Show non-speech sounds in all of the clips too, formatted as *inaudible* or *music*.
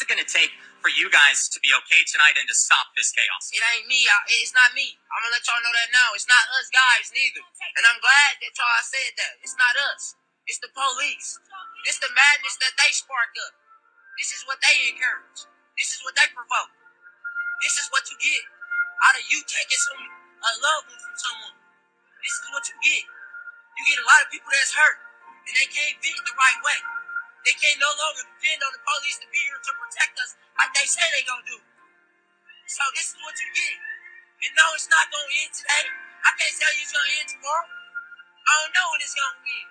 What's it going to take for you guys to be okay tonight and to stop this chaos? It ain't me. I, it's not me. I'm gonna let y'all know that now. It's not us guys neither. And I'm glad that y'all said that. It's not us. It's the police. This the madness that they spark up. This is what they encourage. This is what they provoke. This is what you get out of you taking some a loved one from someone. This is what you get. You get a lot of people that's hurt and they can't vent the right way. They can't no longer depend on the police to be here to protect us like they say they gonna do. So this is what you get. And no, it's not gonna end today. I can't tell you it's gonna end tomorrow. I don't know when it's gonna end.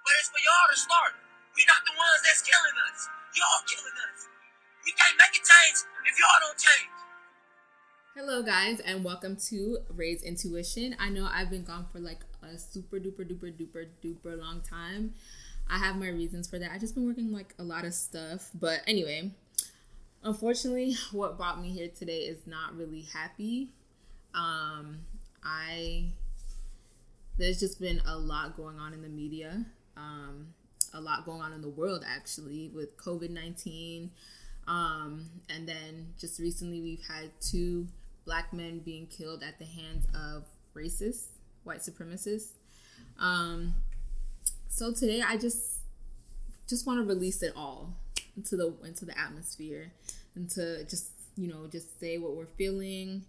But it's for y'all to start. We're not the ones that's killing us. Y'all killing us. We can't make a change if y'all don't change. Hello, guys, and welcome to Rae's Intuition. I know I've been gone for like a super duper duper duper duper long time. I have my reasons for that. I just been working like a lot of stuff. But anyway, unfortunately, what brought me here today is not really happy. Um, I there's just been a lot going on in the media. Um, a lot going on in the world actually with COVID nineteen. Um, and then just recently we've had two black men being killed at the hands of racists, white supremacists. Um, so today I just just want to release it all into the into the atmosphere and to just you know just say what we're feeling.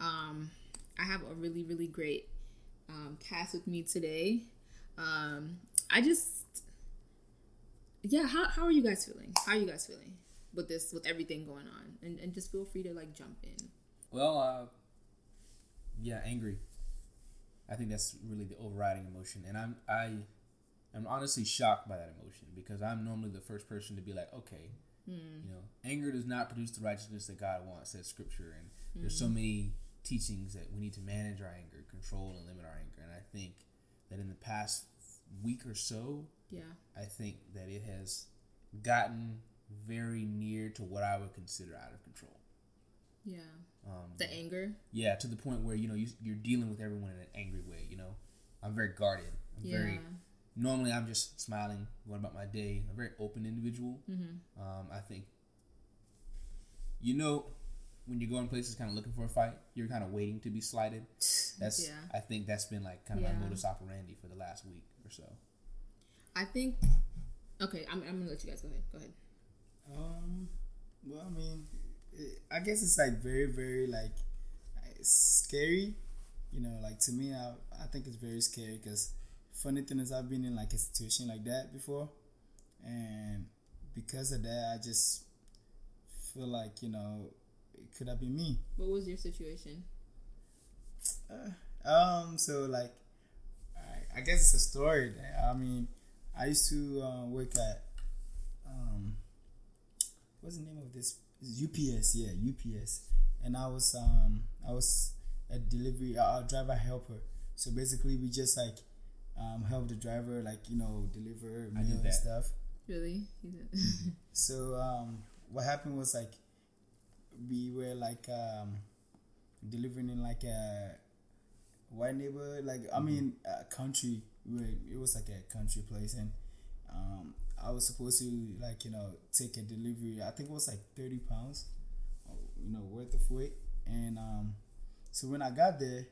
Um, I have a really really great um, cast with me today. Um, I just yeah. How how are you guys feeling? How are you guys feeling with this with everything going on? And and just feel free to like jump in. Well, uh, yeah, angry. I think that's really the overriding emotion, and I'm I I'm honestly shocked by that emotion because I'm normally the first person to be like, okay, mm. you know, anger does not produce the righteousness that God wants, says Scripture, and mm. there's so hmm. many teachings that we need to manage our anger, control and limit our anger, and I think that in the past week or so, yeah, I think that it has gotten very near to what I would consider out of control. Yeah. Um, the anger. Yeah, to the point where you know you, you're dealing with everyone in an angry way. You know, I'm very guarded. I'm yeah. very normally I'm just smiling, going about my day. I'm a very open individual. Mm-hmm. Um, I think, you know, when you go in places kind of looking for a fight, you're kind of waiting to be slighted. *sighs* That's, yeah. I think that's been like kind of yeah. my modus operandi for the last week or so. I think, okay, I'm, I'm gonna let you guys go ahead. Go ahead. Um, well, I mean, I guess it's like very, very like scary. You know, like to me, I, I think it's very scary because funny thing is I've been in like a situation like that before, and because of that, I just feel like you know, could have been me. What was your situation? Uh, um. So like, I, I, guess it's a story. I mean, I used to uh, work at um, what's the name of this? It's UPS. Yeah, UPS. And I was um I was a delivery a driver helper. So basically, we just like um, help the driver like you know deliver meal and stuff. Really? *laughs* so um, what happened was like we were like um, delivering in like a white neighborhood, like I mm-hmm. mean a country. Where it was like a country place, and um, I was supposed to like you know take a delivery. I think it was like thirty pounds, you know, worth of weight. And um, so when I got there,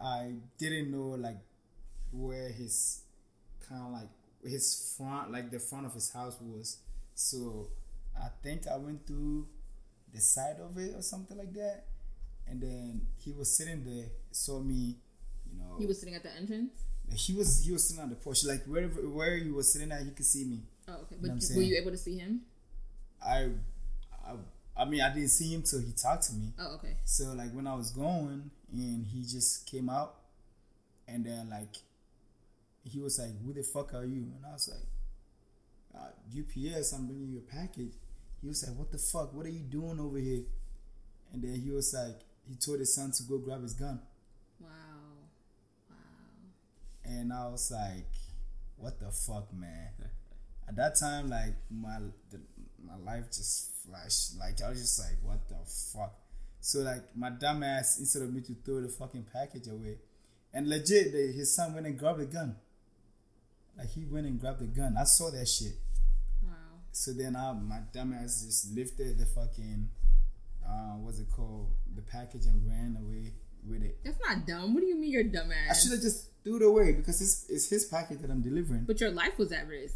I didn't know like where his kind of like his front, like the front of his house was. So I think I went through the side of it or something like that. And then he was sitting there, saw me, you know. He was sitting at the entrance. He was he was sitting on the porch, like wherever where he was sitting at, he could see me. Oh, okay. But you know were you able to see him? I, I, I mean, I didn't see him till he talked to me. Oh, okay. So like when I was going, and he just came out, and then like he was like, "Who the fuck are you?" And I was like, uh, "UPS, I'm bringing you a package." He was like, "What the fuck? What are you doing over here?" And then he was like, he told his son to go grab his gun. Wow, wow. And I was like, "What the fuck, man?" At that time, like my the, my life just flashed. Like I was just like, "What the fuck?" So like my dumb ass, instead of me to throw the fucking package away, and legit, the, his son went and grabbed the gun. Like he went and grabbed the gun. I saw that shit. Wow. So then I, my dumbass just lifted the fucking, uh, what's it called, the package and ran away with it. That's not dumb. What do you mean you're dumbass? I should have just threw it away because it's it's his package that I'm delivering. But your life was at risk.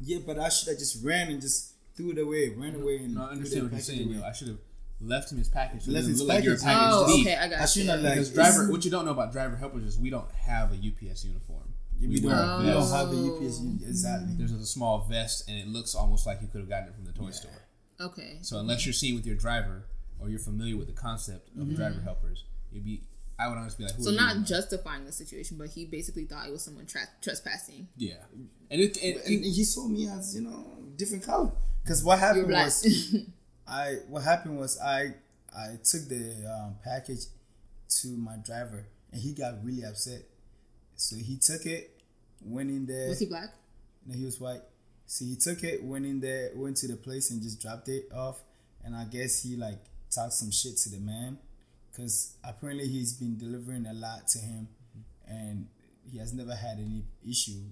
yeah, but I should have just ran and just threw it away, ran away and No, I understand what you're saying. away. Yo. I should have left him his package. So Left his doesn't like you're package. package Oh, okay, I got I shouldn't you. like Because driver, what you don't know about driver helpers is we don't have a UPS uniform. We, We don't, we don't have a UPS exactly. There's a small vest, and it looks almost like you could have gotten it from the toy store. Okay. So unless you're seeing with your driver or you're familiar with the concept of driver helpers, you'd be. I would honestly be like, who So are you? not justifying the situation, but he basically thought it was someone tra- trespassing. yeah, and it, and, And he saw me as you know different color. Because what happened was *laughs* I what happened was I I took the um, package to my driver and he got really upset. So he took it, went in there. Was he black? No, he was white. So he took it, went in there, went to the place and just dropped it off. And I guess he like talked some shit to the man, because apparently he's been delivering a lot to him, and he has never had any issue.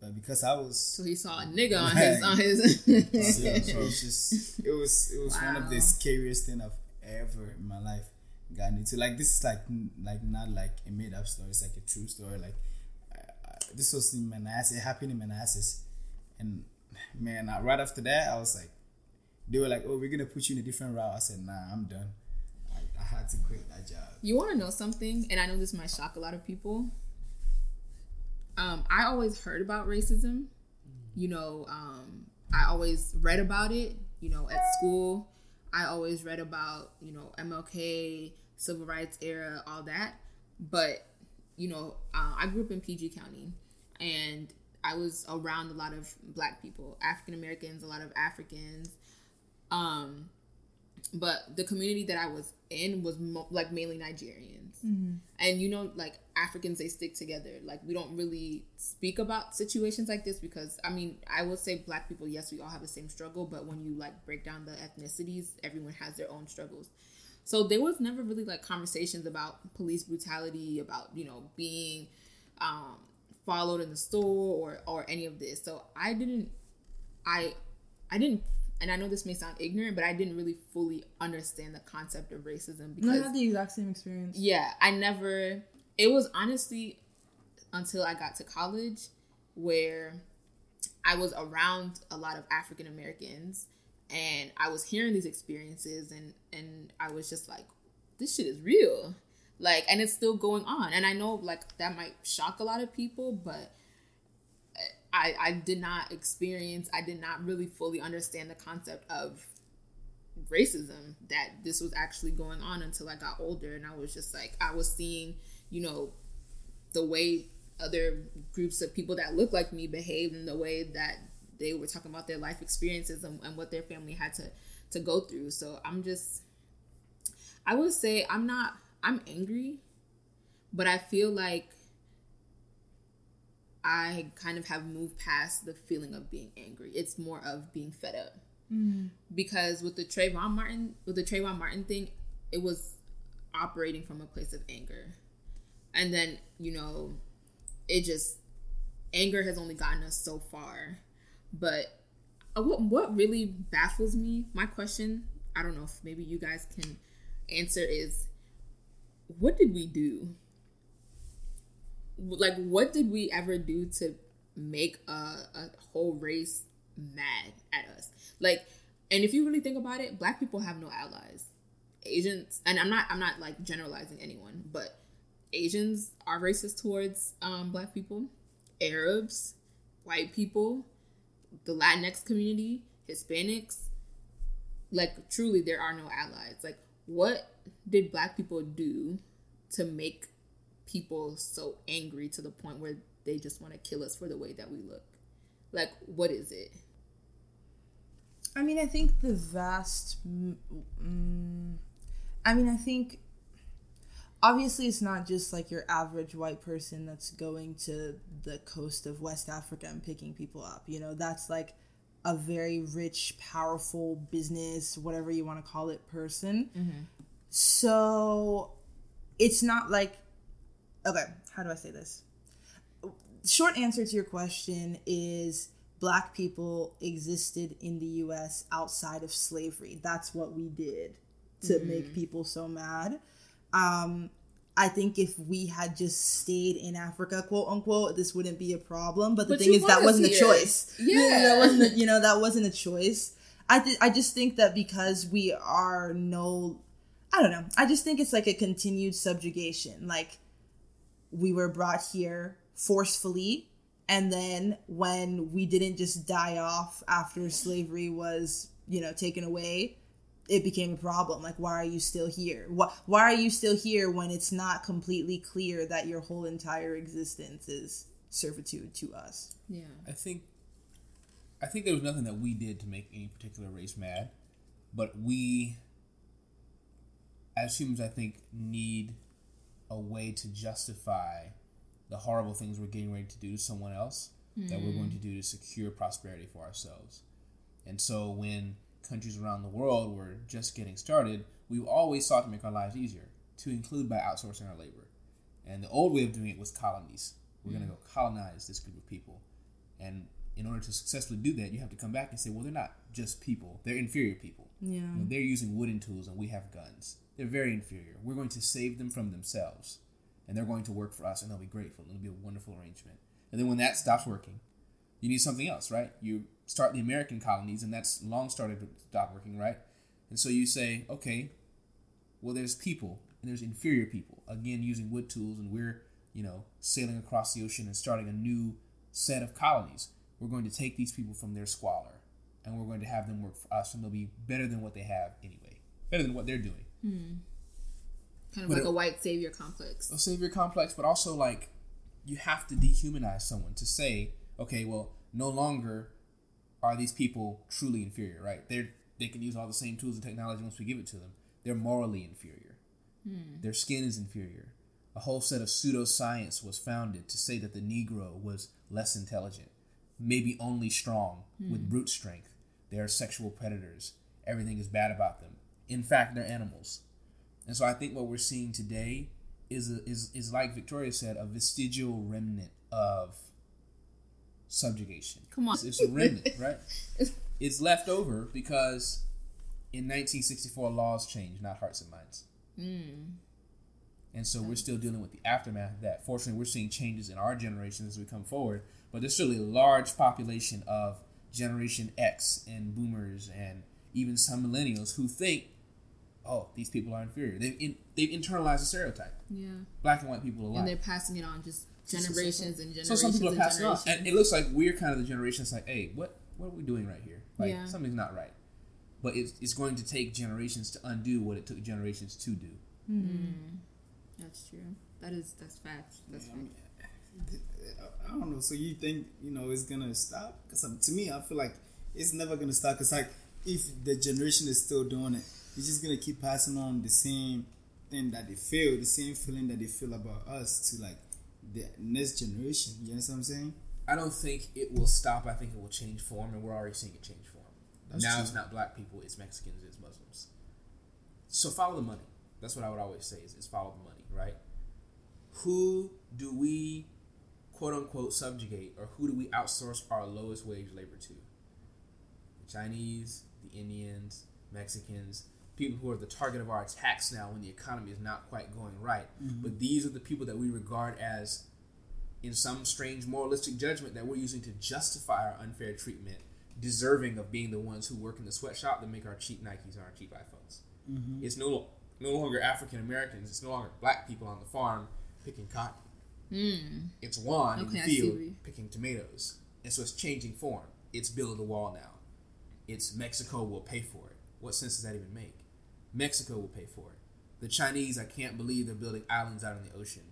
But because I was So he saw a nigga on his on his. *laughs* yeah, *laughs* so it's just it was it was one of the scariest thing I've ever in my life gotten into. Like this is like like not like a made up story. It's like a true story. Like this was in Manassas. It happened in Manassas, and man, uh, right after that, I was like, they were like, "Oh, we're gonna put you in a different route." I said, "Nah, I'm done." I, I had to quit that job. You want to know something, and I know this might shock a lot of people. Um, I always heard about racism. You know, um, I always read about it. You know, at school, I always read about you know MLK, civil rights era, all that. But you know, uh, I grew up in PG County, and I was around a lot of Black people, African Americans, a lot of Africans. Um, but the community that I was in was mo- like mainly Nigerians. And you know, like Africans, they stick together. Like we don't really speak about situations like this because I mean, I will say black people, yes, we all have the same struggle, but when you like break down the ethnicities, everyone has their own struggles. So there was never really like conversations about police brutality, about you know being um, followed in the store or or any of this. So I didn't, I, I didn't, and I know this may sound ignorant, but I didn't really fully understand the concept of racism because I had the exact same experience. yeah, I never. It was honestly until I got to college where I was around a lot of African Americans and I was hearing these experiences and and I was just like this shit is real. Like and it's still going on. And I know like that might shock a lot of people, but I I did not experience I did not really fully understand the concept of racism that this was actually going on until I got older and I was just like I was seeing, you know, the way other groups of people that look like me behaved and the way that they were talking about their life experiences and, and what their family had to to go through. So I'm just I would say I'm not I'm angry, but I feel like I kind of have moved past the feeling of being angry. It's more of being fed up mm. because with the Trayvon Martin with the Trayvon Martin thing, it was operating from a place of anger, and then you know, it just anger has only gotten us so far. But uh, what what really baffles me, my question, I don't know if maybe you guys can answer is, what did we do? Like, what did we ever do to make a, a whole race mad at us? Like, and if you really think about it, black people have no allies. Asians, and I'm not, I'm not like generalizing anyone, but Asians are racist towards um, black people, Arabs, white people, the Latinx community, Hispanics. Like, truly, there are no allies. Like, what did black people do to make people so angry to the point where they just want to kill us for the way that we look? Like, what is it? I mean, I think the vast. I mean, I think. Obviously, it's not just like your average white person that's going to the coast of West Africa and picking people up. You know, that's like a very rich, powerful business, whatever you want to call it, person. Mm-hmm. So it's not like. Okay, how do I say this? Short answer to your question is black people existed in the US outside of slavery. That's what we did to make mm. people so mad. Um, I think if we had just stayed in Africa, quote unquote, this wouldn't be a problem. But the But thing is, that wasn't a choice. Yeah. that wasn't. A, you know, that wasn't a choice. I th- I just think that because we are no, I don't know. I just think it's like a continued subjugation. Like we were brought here forcefully, and then when we didn't just die off after slavery was, you know, taken away, it became a problem. Like, why are you still here? Why, why are you still here when it's not completely clear that your whole entire existence is servitude to us? Yeah. I think I think there was nothing that we did to make any particular race mad, but we as humans I think need a way to justify the horrible things we're getting ready to do to someone else that we're going hmm. to do to secure prosperity for ourselves. And so when countries around the world were just getting started, we always sought to make our lives easier, to include by outsourcing our labor. And the old way of doing it was colonies. We're going to mm. go colonize this group of people. And in order to successfully do that, you have to come back and say, well, they're not just people, they're inferior people. Yeah. You know, they're using wooden tools and we have guns. They're very inferior. We're going to save them from themselves. And they're going to work for us and they'll be grateful. It'll be a wonderful arrangement. And then when that stops working, you need something else, right? You start the American colonies and that's long started to stop working, right? And so you say, okay, well, there's people and there's inferior people, again, using wood tools, and we're, you know, sailing across the ocean and starting a new set of colonies. We're going to take these people from their squalor and we're going to have them work for us, and they'll be better than what they have anyway, better than what they're doing. Hmm. Kind of But like it- a white savior complex. a savior complex, but also like you have to dehumanize someone to say, okay, well, no longer are these people truly inferior, right? They're they can use all the same tools and technology once we give it to them. They're morally inferior. Hmm. Their skin is inferior. A whole set of pseudoscience was founded to say that the Negro was less intelligent, maybe only strong hmm. with brute strength. They are sexual predators. Everything is bad about them. In fact, they're animals. And so I think what we're seeing today is a, is is like Victoria said, a vestigial remnant of subjugation. Come on. it's, it's a remnant, *laughs* right? It's left over because in 1964 laws changed, not hearts and minds. Hmm. And so we're still dealing with the aftermath of that. Fortunately, we're seeing changes in our generation as we come forward, but there's still a large population of Generation X and Boomers and even some Millennials who think, "Oh, these people are inferior." They've in, they've internalized a stereotype. Yeah. Black and white people alike. And they're passing it on just generations and generations. So some people are passing on, generations. and it looks like we're kind of the generation that's like, "Hey, what what are we doing right here? Like Yeah. something's not right." But it's it's going to take generations to undo what it took generations to do. Mm-hmm. That's true. That is that's fact. That's Yeah, I fact. mean, I don't know. So you think you know it's gonna stop? Because um, to me, I feel like it's never gonna stop. Cause like if the generation is still doing it, it's just gonna keep passing on the same thing that they feel, the same feeling that they feel about us to like the next generation. You understand what I'm saying? I don't think it will stop. I think it will change form, and we're already seeing it change form. That's now true. it's not black people; it's Mexicans, it's Muslims. So follow the money. That's what I would always say: is, is follow the money, right? Who do we, quote unquote, subjugate, or who do we outsource our lowest wage labor to? The Chinese, the Indians, Mexicans, people who are the target of our attacks now when the economy is not quite going right. But these are the people that we regard as in some strange moralistic judgment that we're using to justify our unfair treatment, deserving of being the ones who work in the sweatshop that make our cheap Nikes and our cheap iPhones. Mm-hmm. It's no no longer African Americans. It's no longer black people on the farm picking cotton. It's Juan in the field picking tomatoes, and so it's changing form. It's build the wall now. It's Mexico will pay for it. What sense does that even make? Mexico will pay for it. The Chinese, I can't believe they're building islands out in the ocean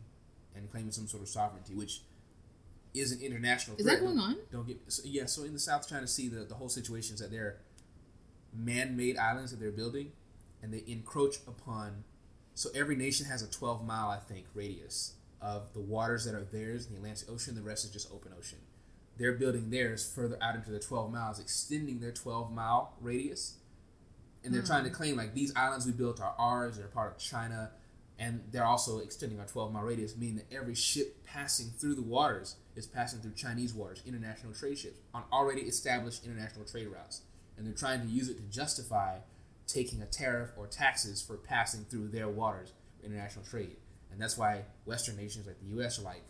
and claiming some sort of sovereignty, which is an international Is threat. that going Don't- on? Don't get so, yeah. So in the South China Sea, the, the whole situation is that they're man-made islands that they're building, and they encroach upon. So every nation has a 12 mile, I think, radius of the waters that are theirs in the Atlantic Ocean. The rest is just open ocean. They're building theirs further out into the 12 miles, extending their 12 mile radius. And they're trying to claim like these islands we built are ours, they're part of China, and they're also extending our 12 mile radius, meaning that every ship passing through the waters is passing through Chinese waters, international trade ships, on already established international trade routes. And they're trying to use it to justify taking a tariff or taxes for passing through their waters for international trade. And that's why Western nations like the US are like,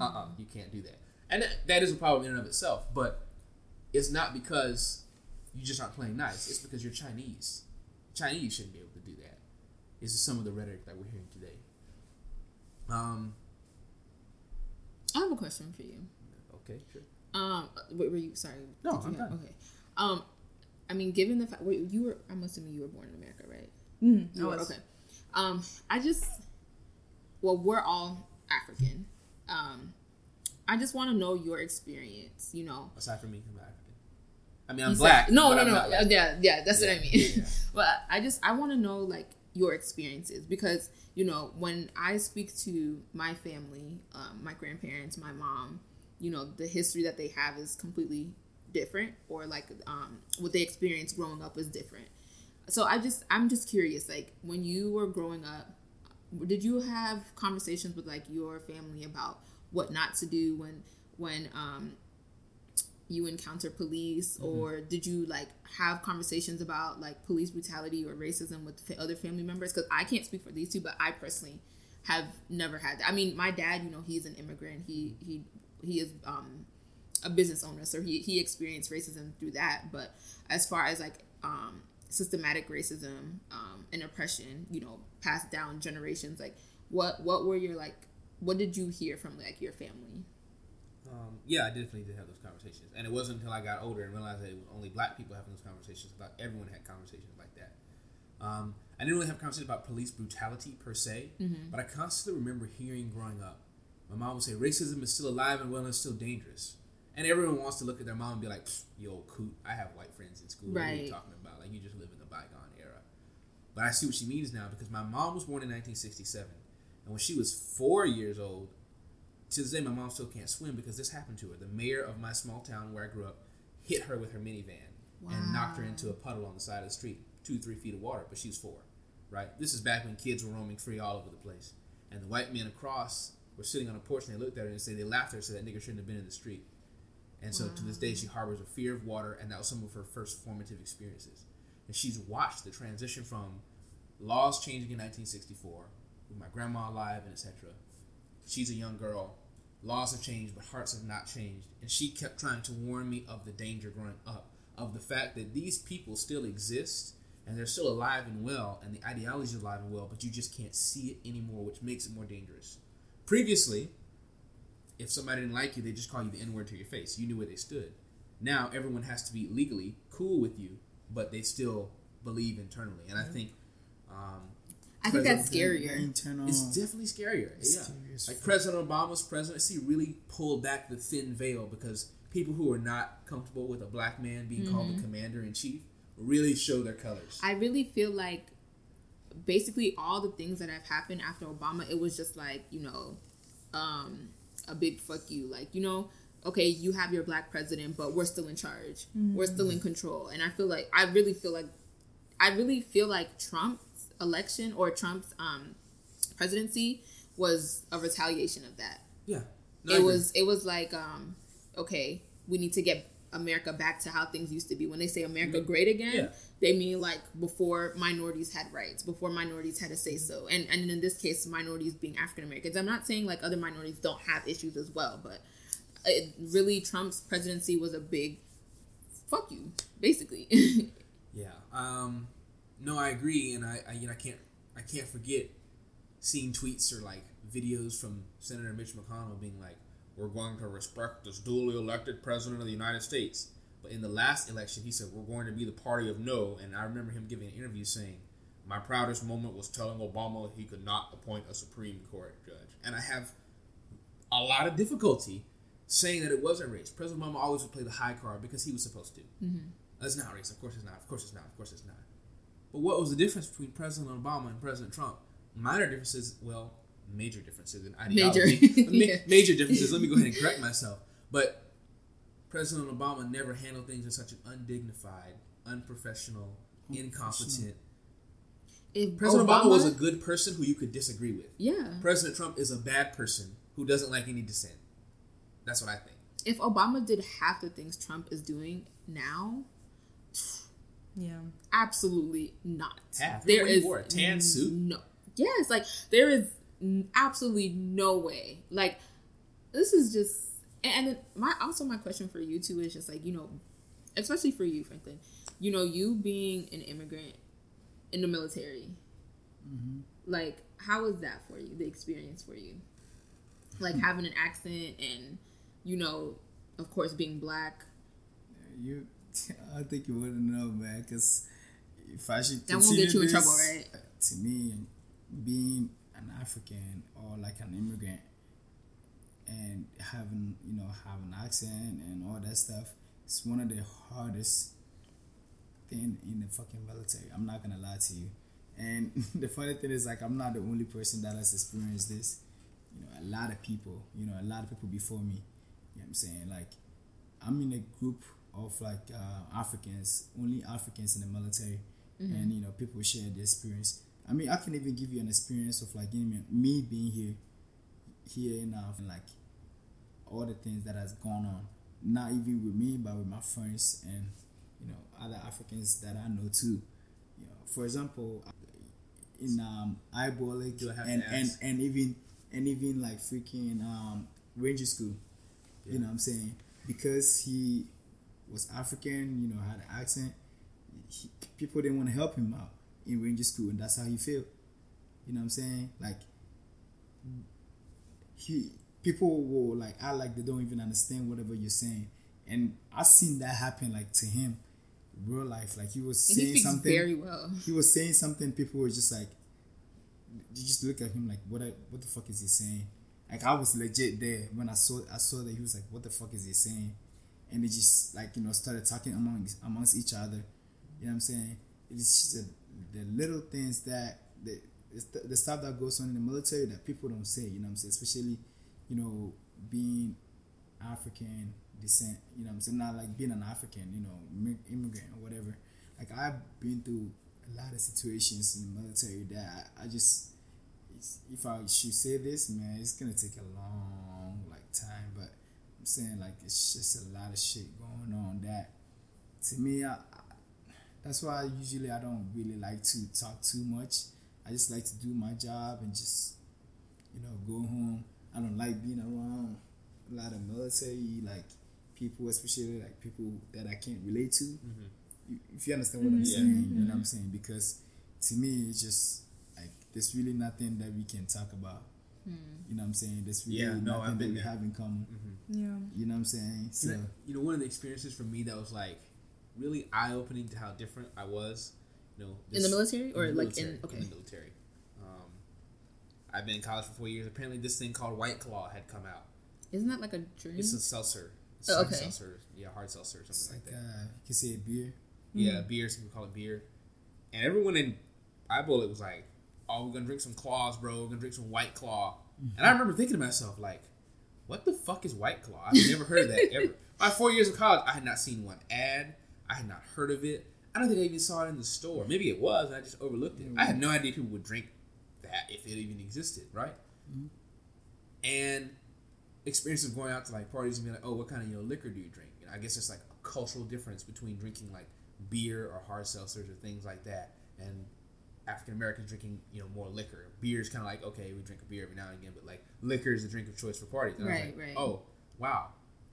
uh uh you can't do that. And that- that is a problem in and of itself. But it's not because you just aren't playing nice, it's because you're Chinese. Chinese shouldn't be able to do that. This is some of the rhetoric that we're hearing today. Um, I have a question for you. okay, sure. Um, wait, were you sorry? No, you I'm have- done. Okay. Um, I mean, given the fact wait, you were, I'm assuming you were born in America, right? Mm, You I were, was. okay. Um, I just, well, we're all African. Um, I just want to know your experience. You know, Aside from me, I'm African. I mean, I'm said- black. No, but no, no. not, like- yeah, yeah. That's what I mean. yeah, yeah. *laughs* but I just I want to know like your experiences because you know when I speak to my family, um, my grandparents, my mom, you know the history that they have is completely different, or like um, what they experienced growing up is different. So I just I'm just curious, like when you were growing up, did you have conversations with like your family about what not to do when when um you encounter police or did you like have conversations about like police brutality or racism with other family members? Because i can't speak for these two but i personally have never had that. I mean my dad you know he's an immigrant. He he he is um a business owner so he he experienced racism through that. But as far as like um systematic racism um and oppression you know passed down generations like what what were your like what did you hear from like your family Um, yeah, I definitely did have those conversations, and it wasn't until I got older and realized that it was only black people having those conversations. About everyone had conversations like that. Um, I didn't really have conversations about police brutality per se, but I constantly remember hearing growing up. My mom would say racism is still alive and well and still dangerous, and everyone wants to look at their mom and be like, "Yo, coot! I have white friends in school. What are you Right. talking about? Like you just live in the bygone era." But I see what she means now because my mom was born in 1967, and when she was four years old, to this day, my mom still can't swim because this happened to her. The mayor of my small town where I grew up hit her with her minivan and knocked her into a puddle on the side of the street, two, three feet of water, but she was four, right? This is back when kids were roaming free all over the place. And the white men across were sitting on a porch and they looked at her and said they laughed at her, said that nigga shouldn't have been in the street. And so to this day, she harbors a fear of water, and that was some of her first formative experiences. And she's watched the transition from laws changing in 1964, with my grandma alive and etc. She's a young girl. Laws have changed, but hearts have not changed. And she kept trying to warn me of the danger growing up, of the fact that these people still exist and they're still alive and well, and the ideology is alive and well, but you just can't see it anymore, which makes it more dangerous. Previously, if somebody didn't like you, they just call you the N word to your face. You knew where they stood. Now everyone has to be legally cool with you, but they still believe internally. And I think um, i think that's scarier internal. it's definitely scarier. Yeah. Scary Like fuck. President Obama's presidency really pulled back the thin veil because people who are not comfortable with a black man being called the commander in chief really show their colors. I really feel like basically all the things that have happened after Obama, it was just like, you know, um, a big fuck you. Like, you know, okay, you have your black president, but we're still in charge. We're still in control. And I feel like, I really feel like, I really feel like Trump's election or Trump's um, presidency was a retaliation of that yeah. No, it was it was like um okay we need to get america back to how things used to be when they say america great again Yeah. they mean like before minorities had rights before minorities had a say so and and in this case minorities being african americans i'm not saying like other minorities don't have issues as well but it really trump's presidency was a big fuck you basically *laughs* Yeah. Um, no, I agree, and I, I you know I can't I can't forget seeing tweets or like videos from Senator Mitch McConnell being like, "We're going to respect this duly elected president of the United States." But in the last election, he said, "We're going to be the party of no." And I remember him giving an interview saying, "My proudest moment was telling Obama he could not appoint a Supreme Court judge," and I have a lot of difficulty saying that it wasn't race. President Obama always would play the high card because he was supposed to. Mm-hmm. It's not race. Of course it's not. Of course it's not. Of course it's not. But what was the difference between President Obama and President Trump? Minor differences. Well, major differences in ideology. Major. Ma- Yeah. Major differences. Let me go ahead and correct myself. But President Obama never handled things in such an undignified, unprofessional, incompetent. if President Obama, was a good person who you could disagree with. yeah President Trump is a bad person who doesn't like any dissent. That's what I think. If Obama did half the things Trump is doing now, Yeah. absolutely not. Half? There What he is wore, a tan suit? No. Yes, like there is n- absolutely no way. Like this is just and then my also my question for you too is just like you know, especially for you, Franklin. You know, you being an immigrant in the military, Mm-hmm. like how was that for you? The experience for you, like Hmm. having an accent and you know, of course, being black. You, *laughs* I think you wouldn't know, man. Because if I should, That won't get you in trouble, right? uh, To me, being an African or like an immigrant and having you know have an accent and all that stuff, it's one of the hardest thing in the fucking military. I'm not gonna lie to you. And *laughs* the funny thing is, like, I'm not the only person that has experienced this. You know, a lot of people. You know, a lot of people before me. You know what I'm saying? Like, I'm in a group of like uh, Africans, only Africans in the military, and you know people share their experience. I mean, I can even give you an experience of like you know, me being here, here now, and like all the things that has gone on. Not even with me, but with my friends and you know other Africans that I know too. You know, for example, in um, IBOLC I have and, and and even and even like freaking um, Ranger School. You know what I'm saying? Because he was African, you know, had an accent. He, people didn't want to help him out in Ranger School, and that's how he felt. You know what I'm saying? Like he people will like act like they don't even understand whatever you're saying, and I seen that happen like to him, real life. Like he was And he saying speaks something very well. he was saying something. People were just like, you just look at him like, what? I- What the fuck is he saying? Like I was legit there when I saw I saw that he was like, what the fuck is he saying? And they just like you know started talking among amongst each other. You know what I'm saying? It's just the, the little things that the the, the stuff that goes on in the military that people don't say. You know what I'm saying? Especially you know being African descent. You know what I'm saying? Not like being an African. You know, immigrant or whatever. Like I've been through a lot of situations in the military that I, I just if I should say this, man, it's gonna take a long like time. But I'm saying like it's just a lot of shit going on that to me, I, I, that's why usually I don't really like to talk too much. I just like to do my job and just you know go home. I don't like being around a lot of military like people, especially like people that I can't relate to. Mm-hmm. You- If you understand what I'm Yeah. saying, you know what mm-hmm. I'm saying? Because to me, it's just like there's really nothing that we can talk about. You know what I'm saying? There's really Yeah, no, nothing I've that we there. have in common. Yeah. You know what I'm saying? So I- you know, one of the experiences for me that was like really eye opening to how different I was. You know, In the military or, the like, in- military, okay. the military. Um, I've been in college for four years. Apparently, this thing called White Claw had come out. Isn't that like a drink? It's a seltzer. It's Oh, okay. Seltzer, yeah, hard seltzer or it's something like like that. uh, you can say a beer. Yeah, beer. Some people call it beer. And everyone in IBOLC it was like, "Oh, we're gonna drink some claws, bro. We're gonna drink some White Claw." And I mm-hmm. remember thinking to myself, like, "What the fuck is White Claw? I've never heard of that *laughs* ever." My four years of college, I had not seen one ad. I had not heard of it. I don't think I even saw it in the store. Maybe it was, and I just overlooked it. I had no idea people would drink that if it even existed, right? Mm-hmm. And experience of going out to like parties and being like, oh, what kind of you know liquor do you drink? You know, I guess it's like a cultural difference between drinking like beer or hard seltzers or things like that, and African Americans drinking you know more liquor. Beer is kind of like okay, we drink a beer every now and again, but like liquor is the drink of choice for parties. And Right, like, right. Oh, wow,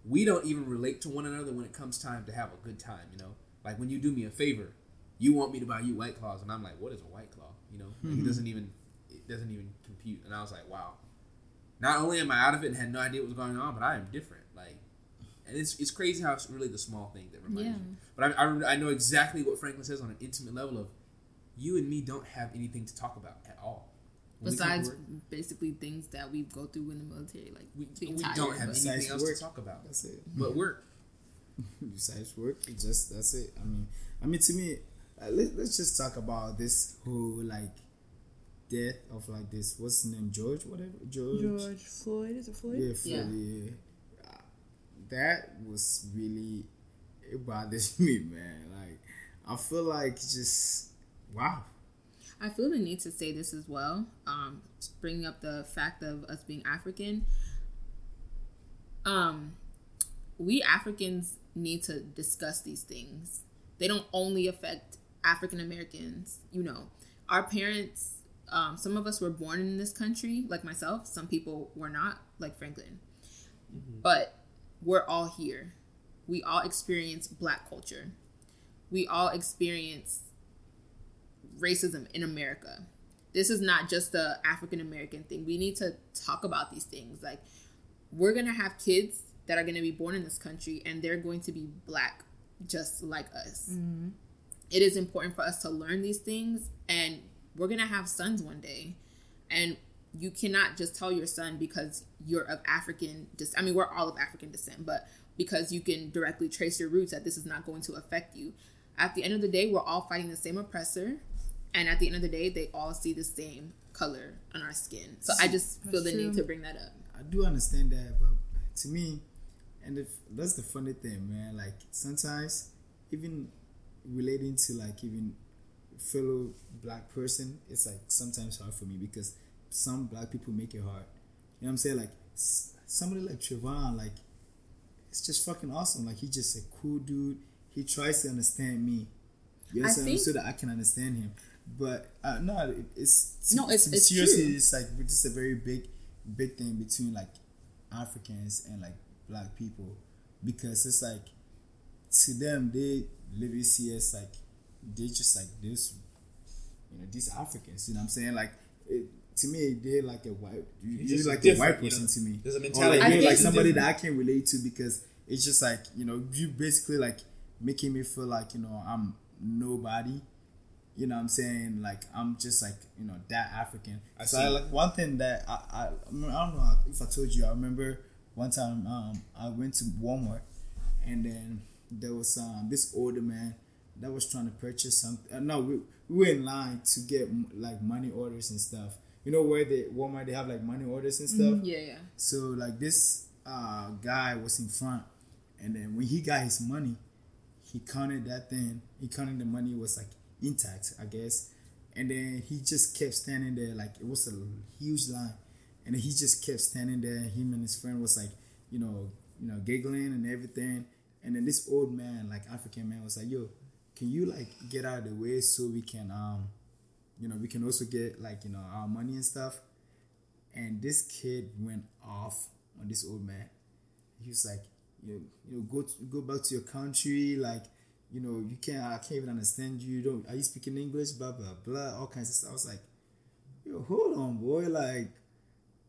we don't even relate to one another when it comes time to have a good time. You know, like when you do me a favor, you want me to buy you White Claws, and I'm like, what is a White Claw? You know, like, it mm-hmm. doesn't even it doesn't even compute. And I was like, wow. Not only am I out of it and had no idea what was going on, but I am different. Like, and it's it's crazy how it's really the small thing that reminds Yeah. you. But I, I I know exactly what Franklin says on an intimate level of you and me don't have anything to talk about at all. When we come to Besides, basically things that we go through in the military, like we, being we tired, don't have but- Besides anything else work. to talk about. That's it. But work. *laughs* Besides work, it just that's it. I mean, I mean to me, uh, let, let's just talk about this whole like death of like this. What's his name? George, whatever. George. George Floyd is it Floyd? Yeah, Yeah. Floyd, yeah. Uh, That was really it bothers *laughs* me, man. Like I feel like just wow. I feel the need to say this as well. Um, bringing up the fact of us being African. um, we Africans need to discuss these things. They don't only affect African Americans. You know, our parents. Um, some of us were born in this country, like myself. Some people were not, like Franklin. But we're all here. We all experience Black culture. We all experience racism in America. This is not just the African American thing. We need to talk about these things. Like, we're gonna have kids that are gonna be born in this country, and they're going to be black, just like us. Mm-hmm. It is important for us to learn these things, and we're gonna have sons one day, and you cannot just tell your son because you're of African. Dis- I mean, we're all of African descent, but because you can directly trace your roots, that this is not going to affect you. At the end of the day, we're all fighting the same oppressor, and at the end of the day, they all see the same color on our skin. So I just feel the That's need to bring that up. I do understand that, but to me, and if, that's the funny thing, man. Like sometimes, even relating to like even fellow black person, it's like sometimes hard for me because some black people make it hard. You know what I'm saying? Like somebody like Trevon, like it's just fucking awesome. Like he's just a cool dude. He tries to understand me. You I understand? think- so that I can understand him. But uh, no, it- it's No, it's- it's seriously, true. it's like this is a very big, big thing between like Africans and like black people because it's like to them they literally see us like they just like this, you know, these Africans. You know what I'm saying? Like it, to me, they're like a white, you- It's you're like a different, white you person know? to me. There's a Or, mentality like, I you're like somebody different. that I can relate to because it's just like you know you basically like making me feel like you know I'm nobody. You know what I'm saying? Like I'm just like you know that African. I so see. I, like one thing that I, I I don't know if I told you. I remember one time um I went to Walmart and then there was um this older man that was trying to purchase something. Uh, no, we, we were in line to get like money orders and stuff. You know where the Walmart they have like money orders and stuff. Yeah, yeah. So like this uh, guy was in front, and then when he got his money, he counted that thing. He counted the money was like intact, I guess. And then he just kept standing there like it was a huge line, and he just kept standing there. Him and his friend was like, you know, you know, giggling and everything. And then this old man, like African man, was like, "Yo, can you like get out of the way so we can, um, you know, we can also get like you know our money and stuff." and this kid went off on this old man. He was like, you you know, go to, go back to your country. Like, you know, you can't. I can't even understand you. You don't. Are you speaking English? Blah blah blah. All kinds of stuff. I was like, yo, hold on, boy. Like,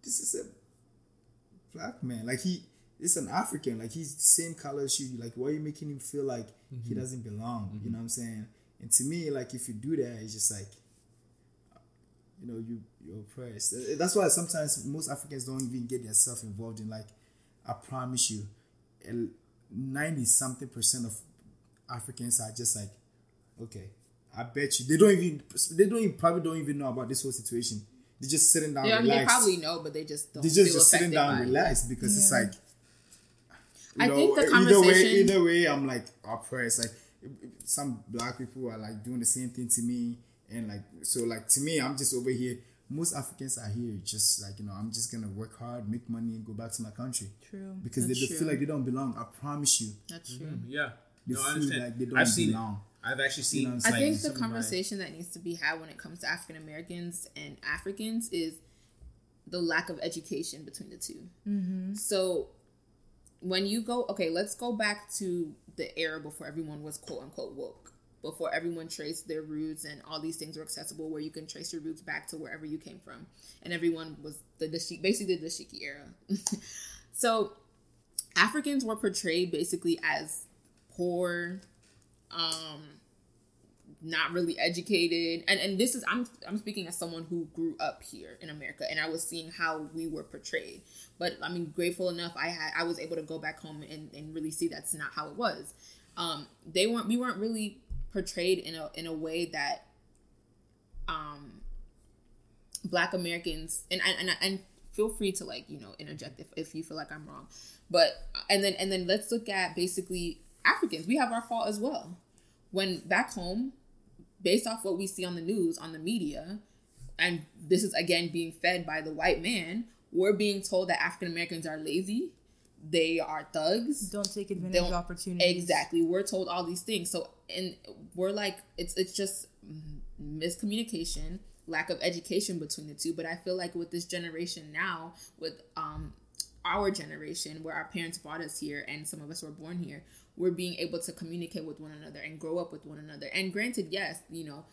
this is a black man. Like he. It's an African, like he's the same color as you. Like, why are you making him feel like he mm-hmm. doesn't belong? You mm-hmm. know what I'm saying? And to me, like, if you do that, it's just like, you know you you're oppressed. Uh, uh That's why sometimes most Africans don't even get themselves involved in like I promise you, ninety something percent of Africans are just like, okay, I bet you they don't even they don't even, probably don't even know about this whole situation. They're just sitting down, Yeah, I mean, they probably know, but they just don't. They're feel just, just sitting down, by relaxed because it's like. I think the either conversation- way, either way, I'm like oppressed. Like some black people are like doing the same thing to me, and like so, like to me, I'm just over here. Most Africans are here, just like you know, I'm just gonna work hard, make money, and go back to my country True. because they, That's they true. feel like they don't belong. I promise you, That's mm-hmm. true. Yeah. They No, I understand. Like they don't I've seen belong. it. I've actually seen. know I'm Like, think the of my- conversation that needs to be had when it comes to African Americans and Africans is the lack of education between the 2 Mm-hmm. So when you go, okay, let's go back to the era before everyone was quote unquote woke, before everyone traced their roots and all these things were accessible, where you can trace your roots back to wherever you came from, and everyone was the Dashiki, basically the Dashiki era. *laughs* so Africans were portrayed basically as poor, um, not really educated. And and this is i'm i'm speaking as someone who grew up here in america and i was seeing how we were portrayed. But i mean grateful enough i had i was able to go back home and, and really see that's not how it was. Um they weren't we weren't really portrayed in a in a way that um black americans and and and, and feel free to like you know interject if, if you feel like i'm wrong. But and then and then let's look at basically africans we have our fault as well when back home based off what we see on the news on the media and this is again being fed by the white man we're being told that african americans are lazy they are thugs. Don't take advantage Don't- of opportunities. Exactly. We're told all these things. So and we're like it's it's just miscommunication, lack of education between the two. But I feel like with this generation now, with um our generation where our parents brought us here and some of us were born here, we're being able to communicate with one another and grow up with one another. And granted, yes, you know,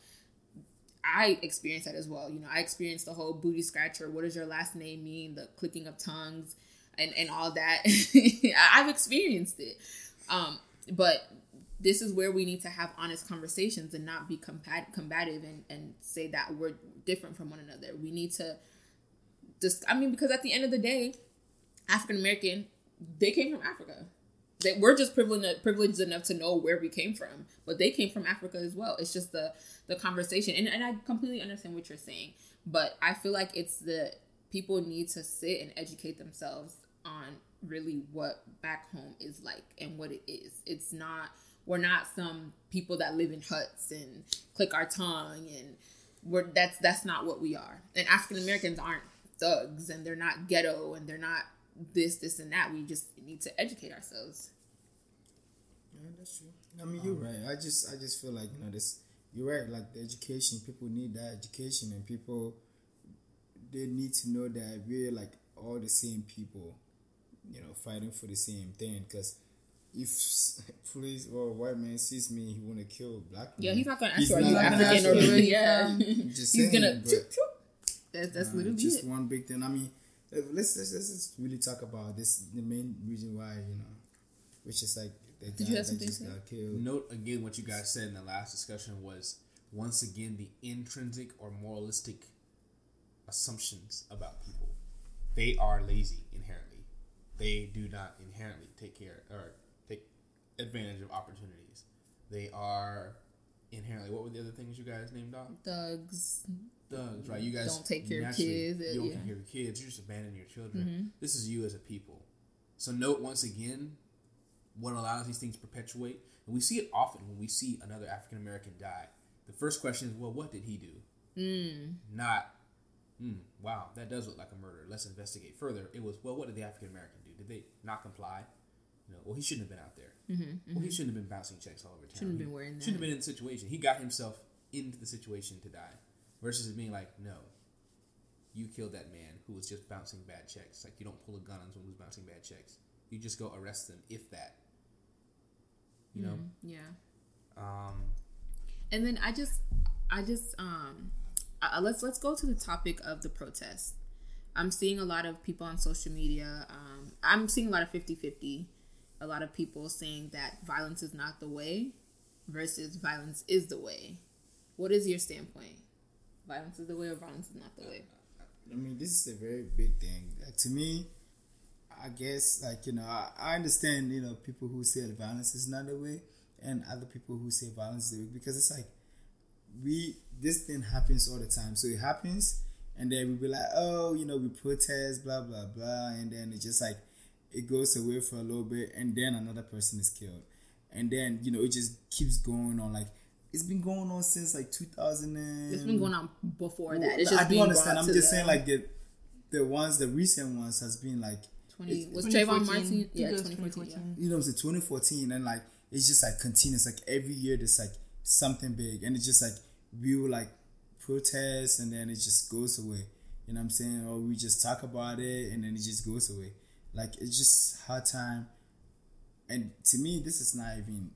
I experienced that as well. You know, I experienced the whole booty scratcher. What does your last name mean? The clicking of tongues and and all that. *laughs* I've experienced it. Um, but this is where we need to have honest conversations and not be combat- combative and, and say that we're different from one another. We need to just, I mean, because at the end of the day, African American, they came from Africa. We're just privileged privileged enough to know where we came from, but they came from Africa as well. It's just the the conversation, and, and I completely understand what you're saying, but I feel like it's the people need to sit and educate themselves on really what back home is like and what it is. It's not we're not some people that live in huts and click our tongue and we're that's that's not what we are. And African Americans aren't thugs and they're not ghetto and they're not this this and that. We just need to educate ourselves. Yeah, that's true. I mean, you're right. I just, I just feel like you know this. You're right. Like the education, people need that education, and people they need to know that we're like all the same people, you know, fighting for the same thing. Because if *laughs* police or white man sees me, he wanna kill black. Yeah, man. he's not gonna ask you not you African ask or you. yeah. Um, just He's saying, gonna but- *laughs* that's that's uh, literally just it. one big thing. I mean, let's, let's let's really talk about this. The main reason why you know, which is like the Did guy you have that just to say? got killed. Note again what you guys said in the last discussion was once again the intrinsic or moralistic assumptions about people. They are lazy inherently. They do not inherently take care or take advantage of opportunities. They are inherently. What were the other things you guys named off? Thugs. Thugs, right? You guys Don't take care of kids, You don't yeah. take care of your kids. You just abandon your children. Mm-hmm. This is you as a people. So note once again what allows these things to perpetuate, and we see it often when we see another African American die. The first question is, well, what did he do? Mm. Not, hmm, wow, that does look like a murder. Let's investigate further. It was, well, what did the African American do? Did they not comply? You know, well, he shouldn't have been out there. Well, he shouldn't have been bouncing checks all over town. Mm-hmm, Shouldn't have been wearing Shouldn't have been in the situation. He got himself into the situation to die, versus it being like, no, you killed that man who was just bouncing bad checks. Like you don't pull a gun on someone who's bouncing bad checks. You just go arrest them, if that. You know. Yeah. Um, And then I just, I just, um, uh, let's let's go to the topic of the protest. I'm seeing a lot of people on social media. Um, I'm seeing a lot of 50-50. A lot of people saying that violence is not the way, versus violence is the way. What is your standpoint? Violence is the way, or violence is not the way? I mean, this is a very big thing. Like, to me, I guess, like, you know, I, I understand, you know, people who say violence is not the way and other people who say violence is the way because it's like, we, this thing happens all the time. So it happens and then we be like, oh, you know, we protest, blah, blah, blah. And then it just like, it goes away for a little bit and then another person is killed. And then, you know, it just keeps going on. Like, it's been going on since like 2000 and... It's been going on before Well, that. It's just I do being understand. I'm just the saying, like the the ones, the recent ones, has been like 20, was 2014. Trayvon Martin? Yeah, It 2014. Yeah. you know, it's 2014, and like it's just like continuous. Like every year, there's like something big, and it's just like we will like protest, and then it just goes away. You know what I'm saying? Or we just talk about it, and then it just goes away. Like it's just hard time. And to me, this is not even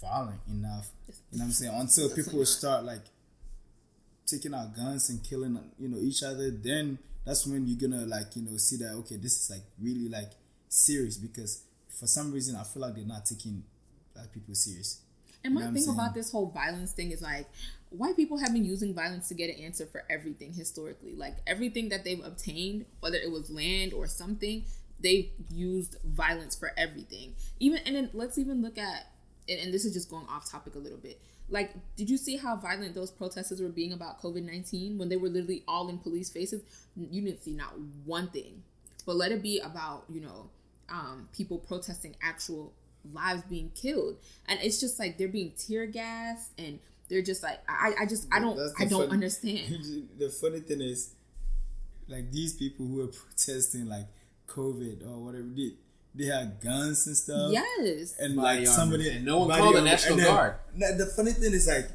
violent enough. You know what I'm saying? Until people start like taking out guns and killing you know each other then that's when you're gonna like you know see that okay this is like really like serious because for some reason i feel like they're not taking black people serious And my You know thing about this whole violence thing is like white people have been using violence to get an answer for everything historically. Like everything that they've obtained, whether it was land or something, they've used violence for everything. Even and then let's even look at and, and this is just going off topic a little bit. Like, did you see how violent those protesters were being about COVID nineteen when they were literally all in police faces? You didn't see not one thing. But let it be about, you know, um, people protesting actual lives being killed and it's just like they're being tear gassed and they're just like i i just i don't i don't funny- understand *laughs* the funny thing is like these people who are protesting like covid or whatever they, they had guns and stuff. Yes. and Body like armor. somebody And no one body called the. National then- Guard. Now, the funny thing is like,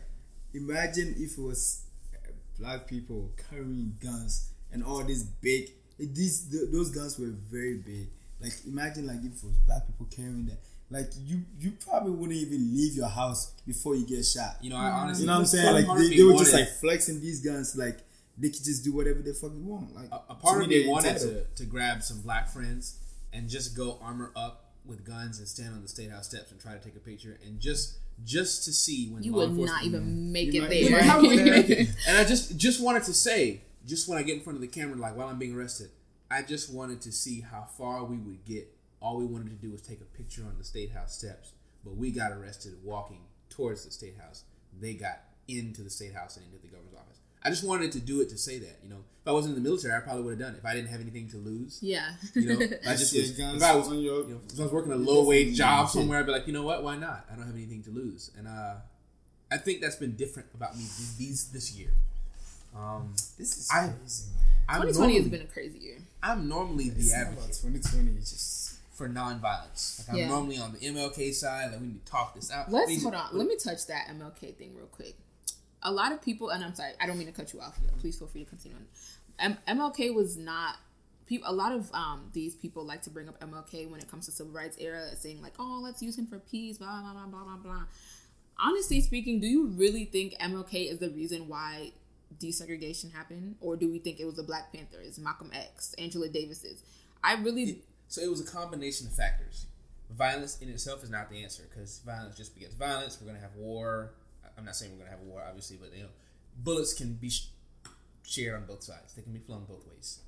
imagine if it was uh, black people carrying guns and all these big. These th- those guns were very big. Like imagine like if it was black people carrying that. Like you, you probably wouldn't even leave your house before you get shot. You know, I honestly, You know what I'm saying? Like they, they were just like flexing these guns, like they could just do whatever they fucking want. Like a, a part of me they're wanted to, to grab some black friends and just go armor up with guns and stand on the state house steps and try to take a picture and just just to see when you would not even make it there. you Yeah, might- *laughs* how would they *laughs* and I just just wanted to say, just when I get in front of the camera, like while I'm being arrested, I just wanted to see how far we would get. All we wanted to do was take a picture on the state house steps, but we got arrested walking towards the state house. They got into the state house and into the governor's office. I just wanted to do it to say that. You know, if I wasn't in the military, I probably would have done it. If I didn't have anything to lose, yeah. you know, *laughs* if I just was, guns if I was, on your- you know, if I was working a low wage job somewhere, I'd be like, you know what, why not? I don't have anything to lose, and uh, I think that's been different about me these, these this year. Um, This is I- crazy, man. I'm 2020 normally, has been a crazy year. I'm normally It's the not about advocate 2020. It's just for nonviolence. Like I'm Yeah. normally on the MLK side. Like we need to talk this out. Let's hold to- on. Let me touch that MLK thing real quick. A lot of people, and I'm sorry, I don't mean to cut you off. Please feel free to continue. On. M- MLK was not. A lot of um, these people like to bring up MLK when it comes to civil rights era, saying like, "Oh, let's use him for peace." Blah blah blah blah blah blah. Honestly speaking, do you really think MLK is the reason why desegregation happened, or do we think it was the Black Panthers, Malcolm X, Angela Davis's? I really So it was a combination of factors. Violence in itself is not the answer because violence just begets violence. We're gonna have war. I'm not saying we're gonna have a war, obviously, but you know, bullets can be sh- shared on both sides. They can be flung both ways.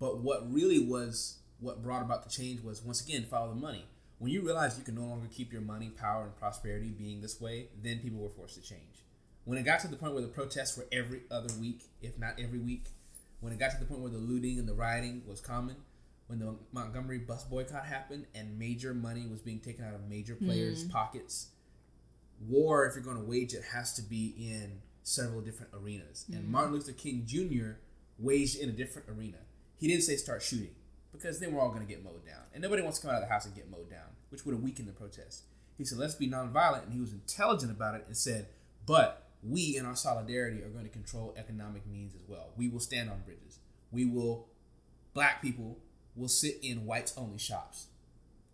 But what really was what brought about the change was once again follow the money. When you realize you can no longer keep your money, power, and prosperity being this way, then people were forced to change. When it got to the point where the protests were every other week, if not every week, when it got to the point where the looting and the rioting was common, when the Montgomery bus boycott happened and major money was being taken out of major players' mm-hmm. pockets, war, if you're going to wage it, has to be in several different arenas. And mm-hmm. Martin Luther King Jr. waged in a different arena. He didn't say start shooting because then we're all going to get mowed down. And nobody wants to come out of the house and get mowed down, which would have weakened the protest. He said, let's be nonviolent. And he was intelligent about it and said, but we in our solidarity are going to control economic means as well. We will stand on bridges. We will, black people will sit in whites only shops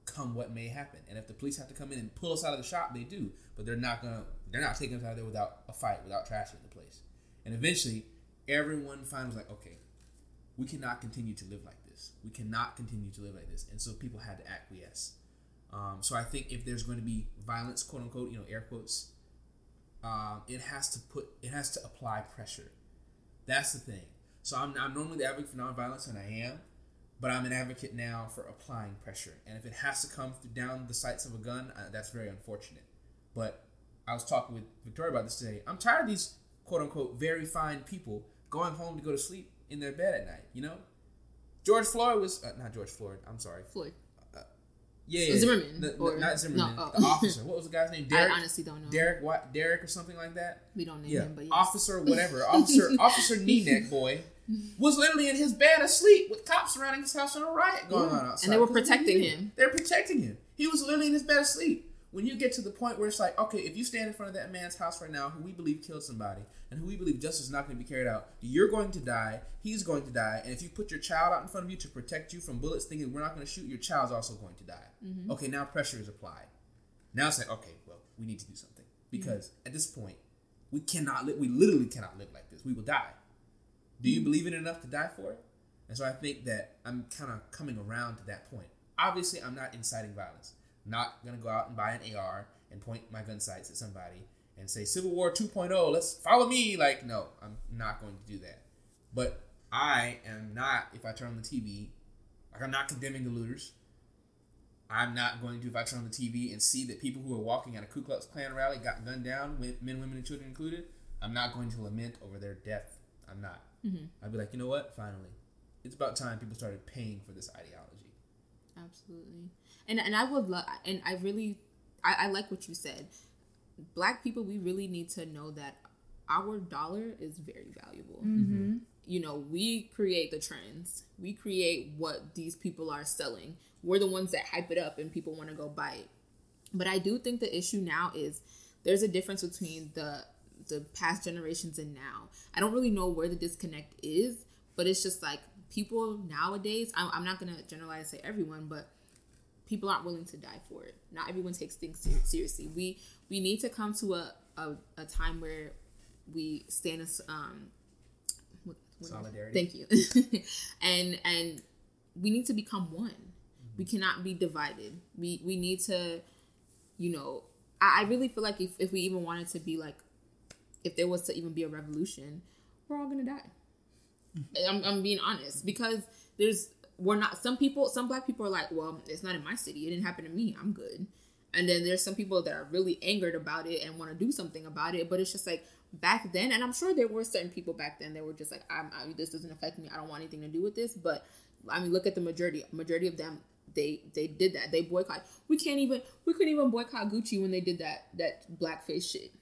come what may happen. And if the police have to come in and pull us out of the shop, they do. But they're not gonna they're not taking us out of there without a fight, without trashing the place. And eventually everyone finds like, okay, we cannot continue to live like this. We cannot continue to live like this. And so people had to acquiesce. Um, so I think if there's going to be violence, quote unquote, you know, air quotes, um, it has to put it has to apply pressure. That's the thing. So I'm, I'm normally the advocate for nonviolence, and I am, but I'm an advocate now for applying pressure. And if it has to come through down the sights of a gun, uh, that's very unfortunate. But I was talking with Victoria about this today. I'm tired of these quote unquote very fine people going home to go to sleep in their bed at night. You know, George Floyd was uh, not George Floyd. I'm sorry. Floyd. Yeah, yeah, Zimmerman, the- the- or- not Zimmerman. no, oh. The *laughs* officer. What was the guy's name? Derek. I honestly don't know. Derek what? Derek or something like that. We don't name Yeah, him, but yes. officer, whatever, officer, *laughs* officer knee neck boy was literally in his bed asleep with cops surrounding his house and a riot going Yeah. on outside. And they were protecting him. They're protecting him. He was literally in his bed asleep. When you get to the point where it's like, okay, if you stand in front of that man's house right now, who we believe killed somebody, and who we believe justice is not going to be carried out, you're going to die. He's going to die. And if you put your child out in front of you to protect you from bullets, thinking we're not going to shoot, your child's also going to die. Mm-hmm. Okay, now pressure is applied. Now it's like, okay, well, we need to do something because at this point, we cannot live. We literally cannot live like this. We will die. Do you believe in it enough to die for it? And so I think that I'm kind of coming around to that point. Obviously, I'm not inciting violence. Not gonna go out and buy an AR and point my gun sights at somebody and say Civil War 2.0. Let's follow me. Like, no, I'm not going to do that. But I am not. If I turn on the TV, like I'm not condemning the looters. I'm not going to if I turn on the TV and see that people who are walking at a Ku Klux Klan rally got gunned down, with men, women, and children included. I'm not going to lament over their death. I'm not. Mm-hmm. I'd be like, you know what? Finally, it's about time people started paying for this ideology. Absolutely. And and I would love and I really I, I like what you said. Black people, we really need to know that our dollar is very valuable. Mm-hmm. Mm-hmm. you know, we create the trends. We create what these people are selling. We're the ones that hype it up and people want to go buy it. But I do think the issue now is there's a difference between the the past generations and now. I don't really know where the disconnect is, but it's just like people nowadays. I'm, I'm not gonna generalize and say everyone, but people aren't willing to die for it. Not everyone takes things seriously. We we need to come to a a, a time where we stand as um what- what is it? Solidarity. Thank you. *laughs* and and we need to become one. We cannot be divided. We we need to, you know, I, I really feel like if, if we even wanted to be like if there was to even be a revolution, we're all gonna die. I'm, I'm being honest because there's we're not some people some black people are like well it's not in my city it didn't happen to me i'm good. And then there's some people that are really angered about it and want to do something about it but it's just like back then and i'm sure there were certain people back then that were just like I'm, I, this doesn't affect me i don't want anything to do with this but i mean look at the majority majority of them they they did that they boycott. We can't even we couldn't even boycott gucci when they did that that blackface shit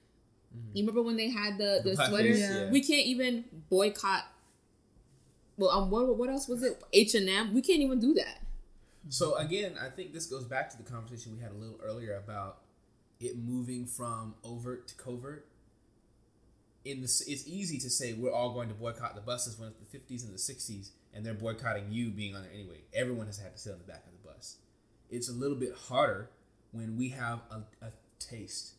you remember when they had the the, The sweaters yeah. we can't even boycott well, um, what what else was it? H and M. We can't even do that. So again, I think this goes back to the conversation we had a little earlier about it moving from overt to covert. In the, it's easy to say we're all going to boycott the buses when it's the fifties and the sixties, and they're boycotting you being on there anyway. Everyone has had to sit on the back of the bus. It's a little bit harder when we have a, a taste,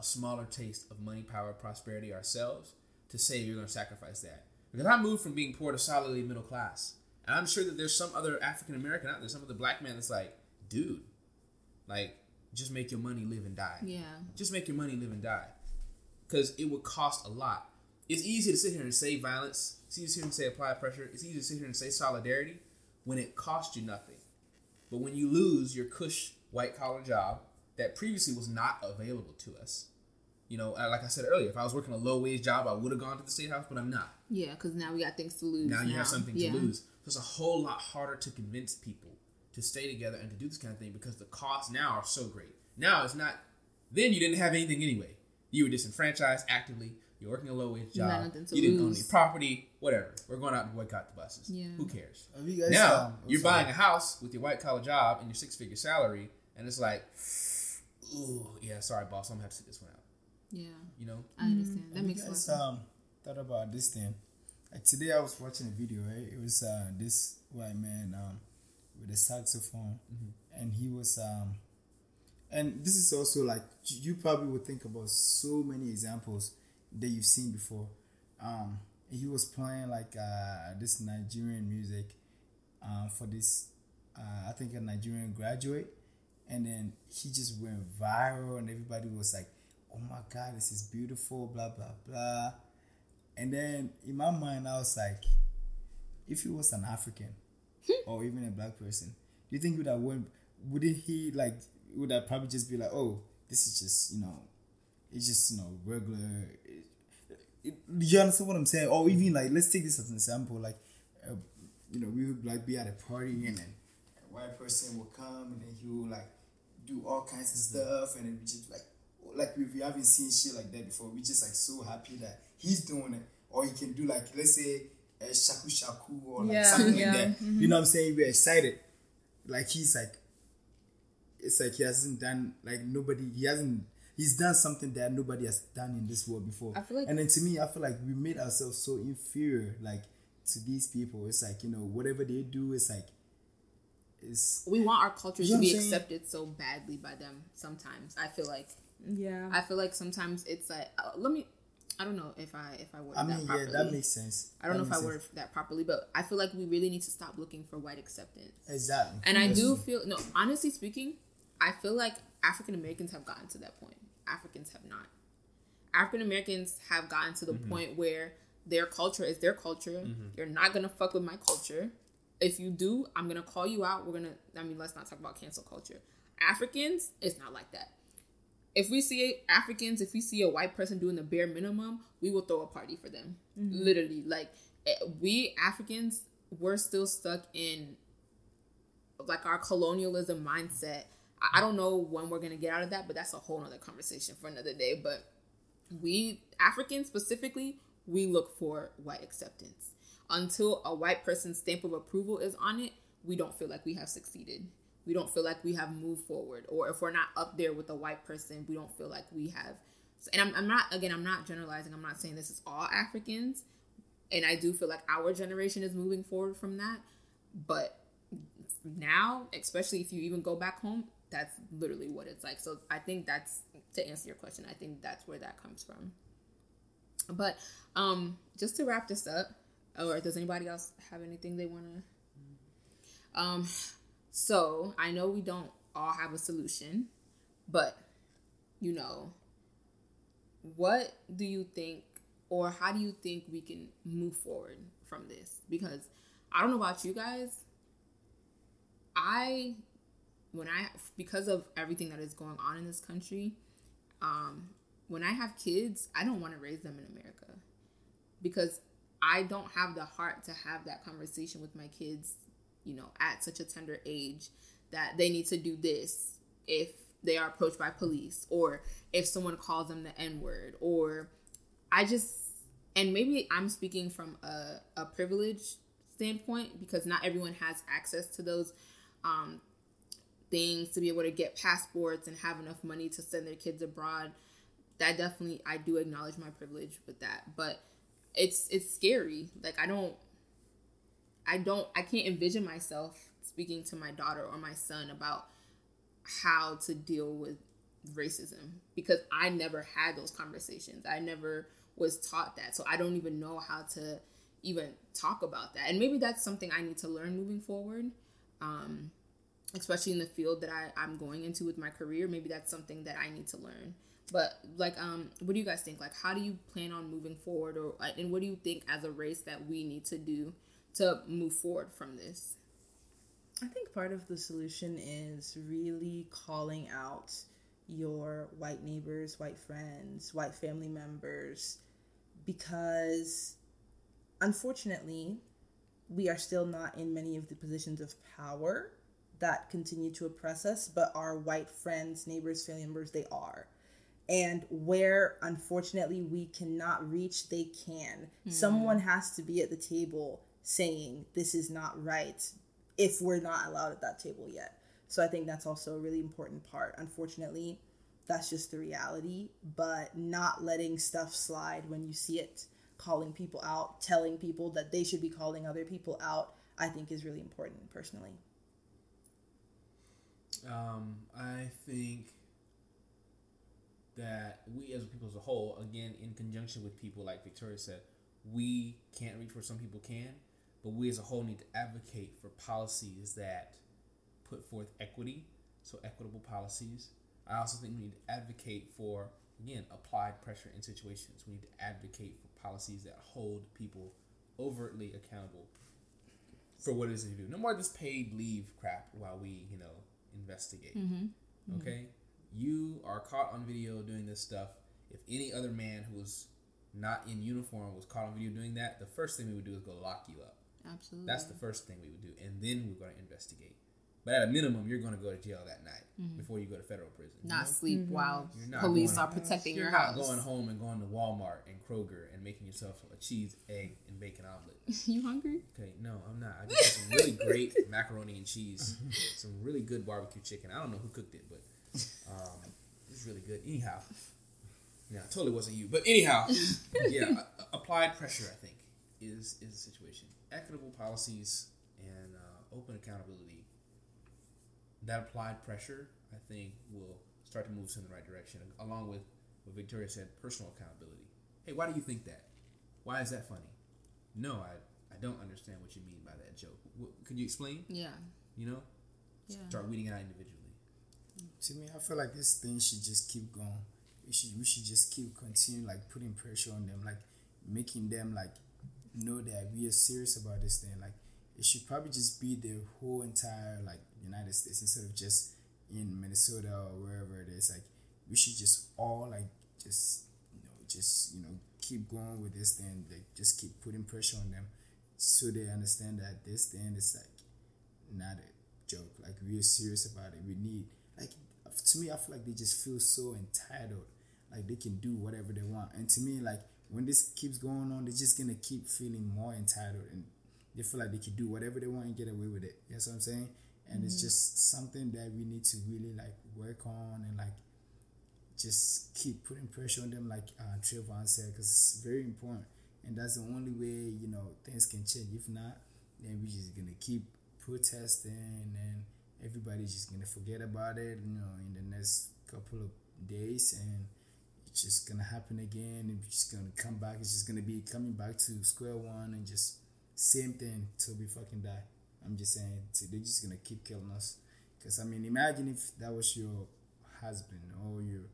a smaller taste of money, power, prosperity ourselves to say you're going to sacrifice that. Because I moved from being poor to solidly middle class. And I'm sure that there's some other African American out there, some other black man that's like, dude, like, just make your money live and die. Yeah. Just make your money live and die. Because it would cost a lot. It's easy to sit here and say violence. It's easy to sit here and say apply pressure. It's easy to sit here and say solidarity when it costs you nothing. But when you lose your cush white collar job that previously was not available to us, you know, uh, like I said earlier, if I was working a low wage job, I would have gone to the state house, but I'm not. Yeah, because now we got things to lose. Now you have something Yeah. to lose. So it's a whole lot harder to convince people to stay together and to do this kind of thing because the costs now are so great. Now it's not. Then you didn't have anything anyway. You were disenfranchised actively. You're working a low wage job. nothing to You didn't own any property. Whatever. We're going out to boycott the buses. Yeah. Who cares? You guys, now um, you're sorry. buying a house with your white collar job and your six figure salary, and it's like, ooh, yeah, sorry, boss, I'm gonna have to sit this one out. Yeah, You know? I understand. That Have makes sense. guys um thought about this thing? Like today, I was watching a video. Right, it was uh this white man um with a saxophone, and he was um, and this is also like you you probably would think about so many examples that you've seen before. Um, he was playing like uh this Nigerian music, uh, for this uh I think a Nigerian graduate, and then he just went viral, and everybody was like, "Oh my God, this is beautiful," blah blah blah. And then in my mind, I was like, if he was an African or even a black person, do you think would have went? Wouldn't he like? Would that probably just be like, oh, this is just you know, it's just you know regular. It, it, do you understand what I'm saying? Or even like, let's take this as an example. Like, uh, you know, we would like be at a party and then a white person will come and then he will like do all kinds of stuff and then we just like like we, we haven't seen shit like that before. We just like so happy that he's doing it, or he can do like let's say a shaku shaku or like Yeah, something yeah, like that. You mm-hmm. know what I'm saying? We're excited. Like he's like, it's like he hasn't done like nobody. He hasn't. He's done something that nobody has done in this world before. I feel like- and then to me, I feel like we made ourselves so inferior, like to these people. It's like you know whatever they do, it's like, it's we want our culture You know to be accepted so badly by them. Sometimes I feel like Yeah. I feel like sometimes it's like uh, let me. I don't know if I if I worded I mean, that yeah, that makes sense. I don't know if I makes worded that properly, but I feel like we really need to stop looking for white acceptance. exactly. And I do feel no, honestly speaking, I feel like African Americans have gotten to that point. Africans have not. African Americans have gotten to the point where their culture is their culture. You're not gonna fuck with my culture. If you do, I'm gonna call you out. We're gonna I mean, let's not talk about cancel culture. Africans, it's not like that. If we see Africans, if we see a white person doing the bare minimum, we will throw a party for them. Literally, like eh, we Africans, we're still stuck in like our colonialism mindset. I, don't know when we're gonna get out of that, but that's a whole nother conversation for another day. But we Africans specifically, we look for white acceptance. until a white person's stamp of approval is on it, we don't feel like we have succeeded. We don't feel like we have moved forward. Or if we're not up there with a white person, we don't feel like we have. And I'm, I'm not, again, I'm not generalizing. I'm not saying this is all Africans. And I do feel like our generation is moving forward from that. But now, especially if you even go back home, that's literally what it's like. So I think that's to answer your question. I think that's where that comes from. But um, just to wrap this up, or does anybody else have anything they want to? Um, so I know we don't all have a solution, but you know, what do you think, or how do you think we can move forward from this? Because I don't know about you guys. I, when I, because of everything that is going on in this country, um, when I have kids, I don't want to raise them in America because I don't have the heart to have that conversation with my kids, you know, at such a tender age that they need to do this if they are approached by police or if someone calls them the N word or I just and maybe I'm speaking from a, a privilege standpoint because not everyone has access to those um, things to be able to get passports and have enough money to send their kids abroad. That definitely I do acknowledge my privilege with that, but it's it's scary. Like I don't I don't I can't envision myself speaking to my daughter or my son about how to deal with racism because I never had those conversations. I never was taught that. So I don't even know how to even talk about that. And maybe that's something I need to learn moving forward. Um, especially in the field that I, I'm going into with my career. Maybe that's something that I need to learn. But like, um, what do you guys think? Like, how do you plan on moving forward, or and what do you think as a race that we need to do to move forward from this? I think part of the solution is really calling out your white neighbors, white friends, white family members, because unfortunately, we are still not in many of the positions of power that continue to oppress us, but our white friends, neighbors, family members, they are and where unfortunately we cannot reach they can mm. someone has to be at the table saying this is not right if we're not allowed at that table yet. So i think that's also a really important part. Unfortunately that's just the reality but not letting stuff slide when you see it. Calling people out telling people that they should be calling other people out i think is really important personally. Um, i think that we as people as a whole, again, in conjunction with people like Victoria said, we can't reach where some people can, but we as a whole need to advocate for policies that put forth equity, so equitable policies. I also think we need to advocate for, again, applied pressure in situations. We need to advocate for policies that hold people overtly accountable for what it is they do. No more this paid leave crap while we, you know, investigate. Mm-hmm. Okay? Mm-hmm you are caught on video doing this stuff. If any other man who was not in uniform was caught on video doing that, the first thing we would do is go lock you up. Absolutely. That's the first thing we would do, and then we're going to investigate. But at a minimum, you're going to go to jail that night mm-hmm. before you go to federal prison. Not you know? sleep mm-hmm. while police are protecting your house. You're not going home and going to Walmart and Kroger and making yourself a cheese, egg, and bacon omelet. *laughs* you hungry? Okay, no, I'm not. I just had some really great *laughs* macaroni and cheese, some really good barbecue chicken. I don't know who cooked it, but um, it's really good. Anyhow, yeah, totally wasn't you, but anyhow, *laughs* yeah, applied pressure I think is is the situation. Equitable policies and uh, open accountability. That applied pressure, I think, will start to move us in the right direction, along with what Victoria said, personal accountability. Hey, why do you think that? Why is that funny? No, I I don't understand what you mean by that joke. What, could you explain? Yeah. You know. Yeah. Start weeding it out individually to me, I feel like this thing should just keep going. We should we should just keep continuing like putting pressure on them, like making them like know that we are serious about this thing. Like it should probably just be the whole entire like United States instead of just in Minnesota or wherever it is. Like we should just all like just you know just you know keep going with this thing. Like just keep putting pressure on them so they understand that this thing is like not a joke. Like we are serious about it. We need like to me, I feel like they just feel so entitled, like they can do whatever they want. And to me, like when this keeps going on, they're just gonna keep feeling more entitled and they feel like they can do whatever they want and get away with it. You know what I'm saying? And it's just something that we need to really like work on and like just keep putting pressure on them, like uh, Trayvon said, because it's very important. And that's the only way you know things can change. If not, then we're just gonna keep protesting, and everybody's just gonna forget about it. You know, in the next couple of days, and it's just gonna happen again, and we're just gonna come back. It's just gonna be coming back to square one, and just same thing till we fucking die. I'm just saying, they're just gonna keep killing us. Cause I mean, imagine if that was your husband or your,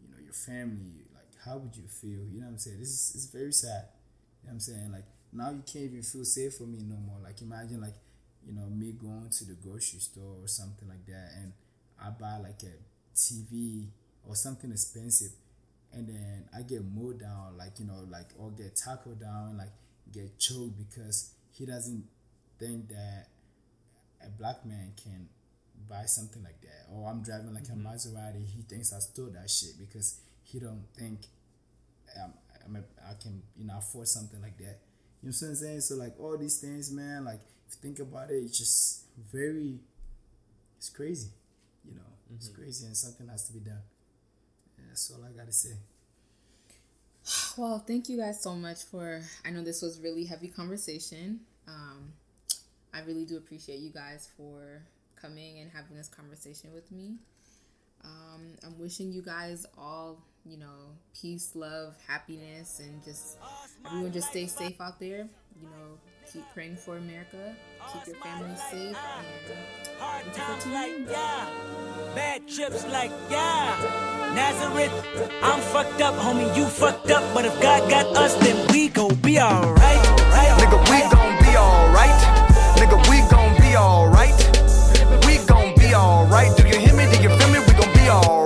you know, your family. Like, how would you feel? You know what I'm saying? This is it's very sad. You know what I'm saying? Like now you can't even feel safe for me no more. Like imagine like, you know, me going to the grocery store or something like that, and I buy like a TV or something expensive, and then I get mowed down, like you know, like or get tackled down, like get choked because he doesn't think that a black man can buy something like that. Or I'm driving like a Maserati, he thinks I stole that shit because he don't think um, I'm a, I can you know afford something like that. You know what I'm saying? So like all these things, man. Like if you think about it, it's just very. It's crazy, you know. It's crazy, and something has to be done. That's all I gotta say. *sighs* Well, thank you guys so much for. I know this was really heavy conversation. Um, I really do appreciate you guys for coming and having this conversation with me. Um, I'm wishing you guys all, you know, peace, love, happiness, and just everyone just stay safe out there. You know, Keep praying for America. Keep your family safe. Hard uh, times like yeah, bad trips like yeah. Nazareth, I'm fucked up, homie. You fucked up, but if God got us, then we gon' be alright. Right? Nigga, we gon' be alright. Nigga, we gon' be alright. We gon' be alright. Do you hear me? Do you feel me? We gon' be alright.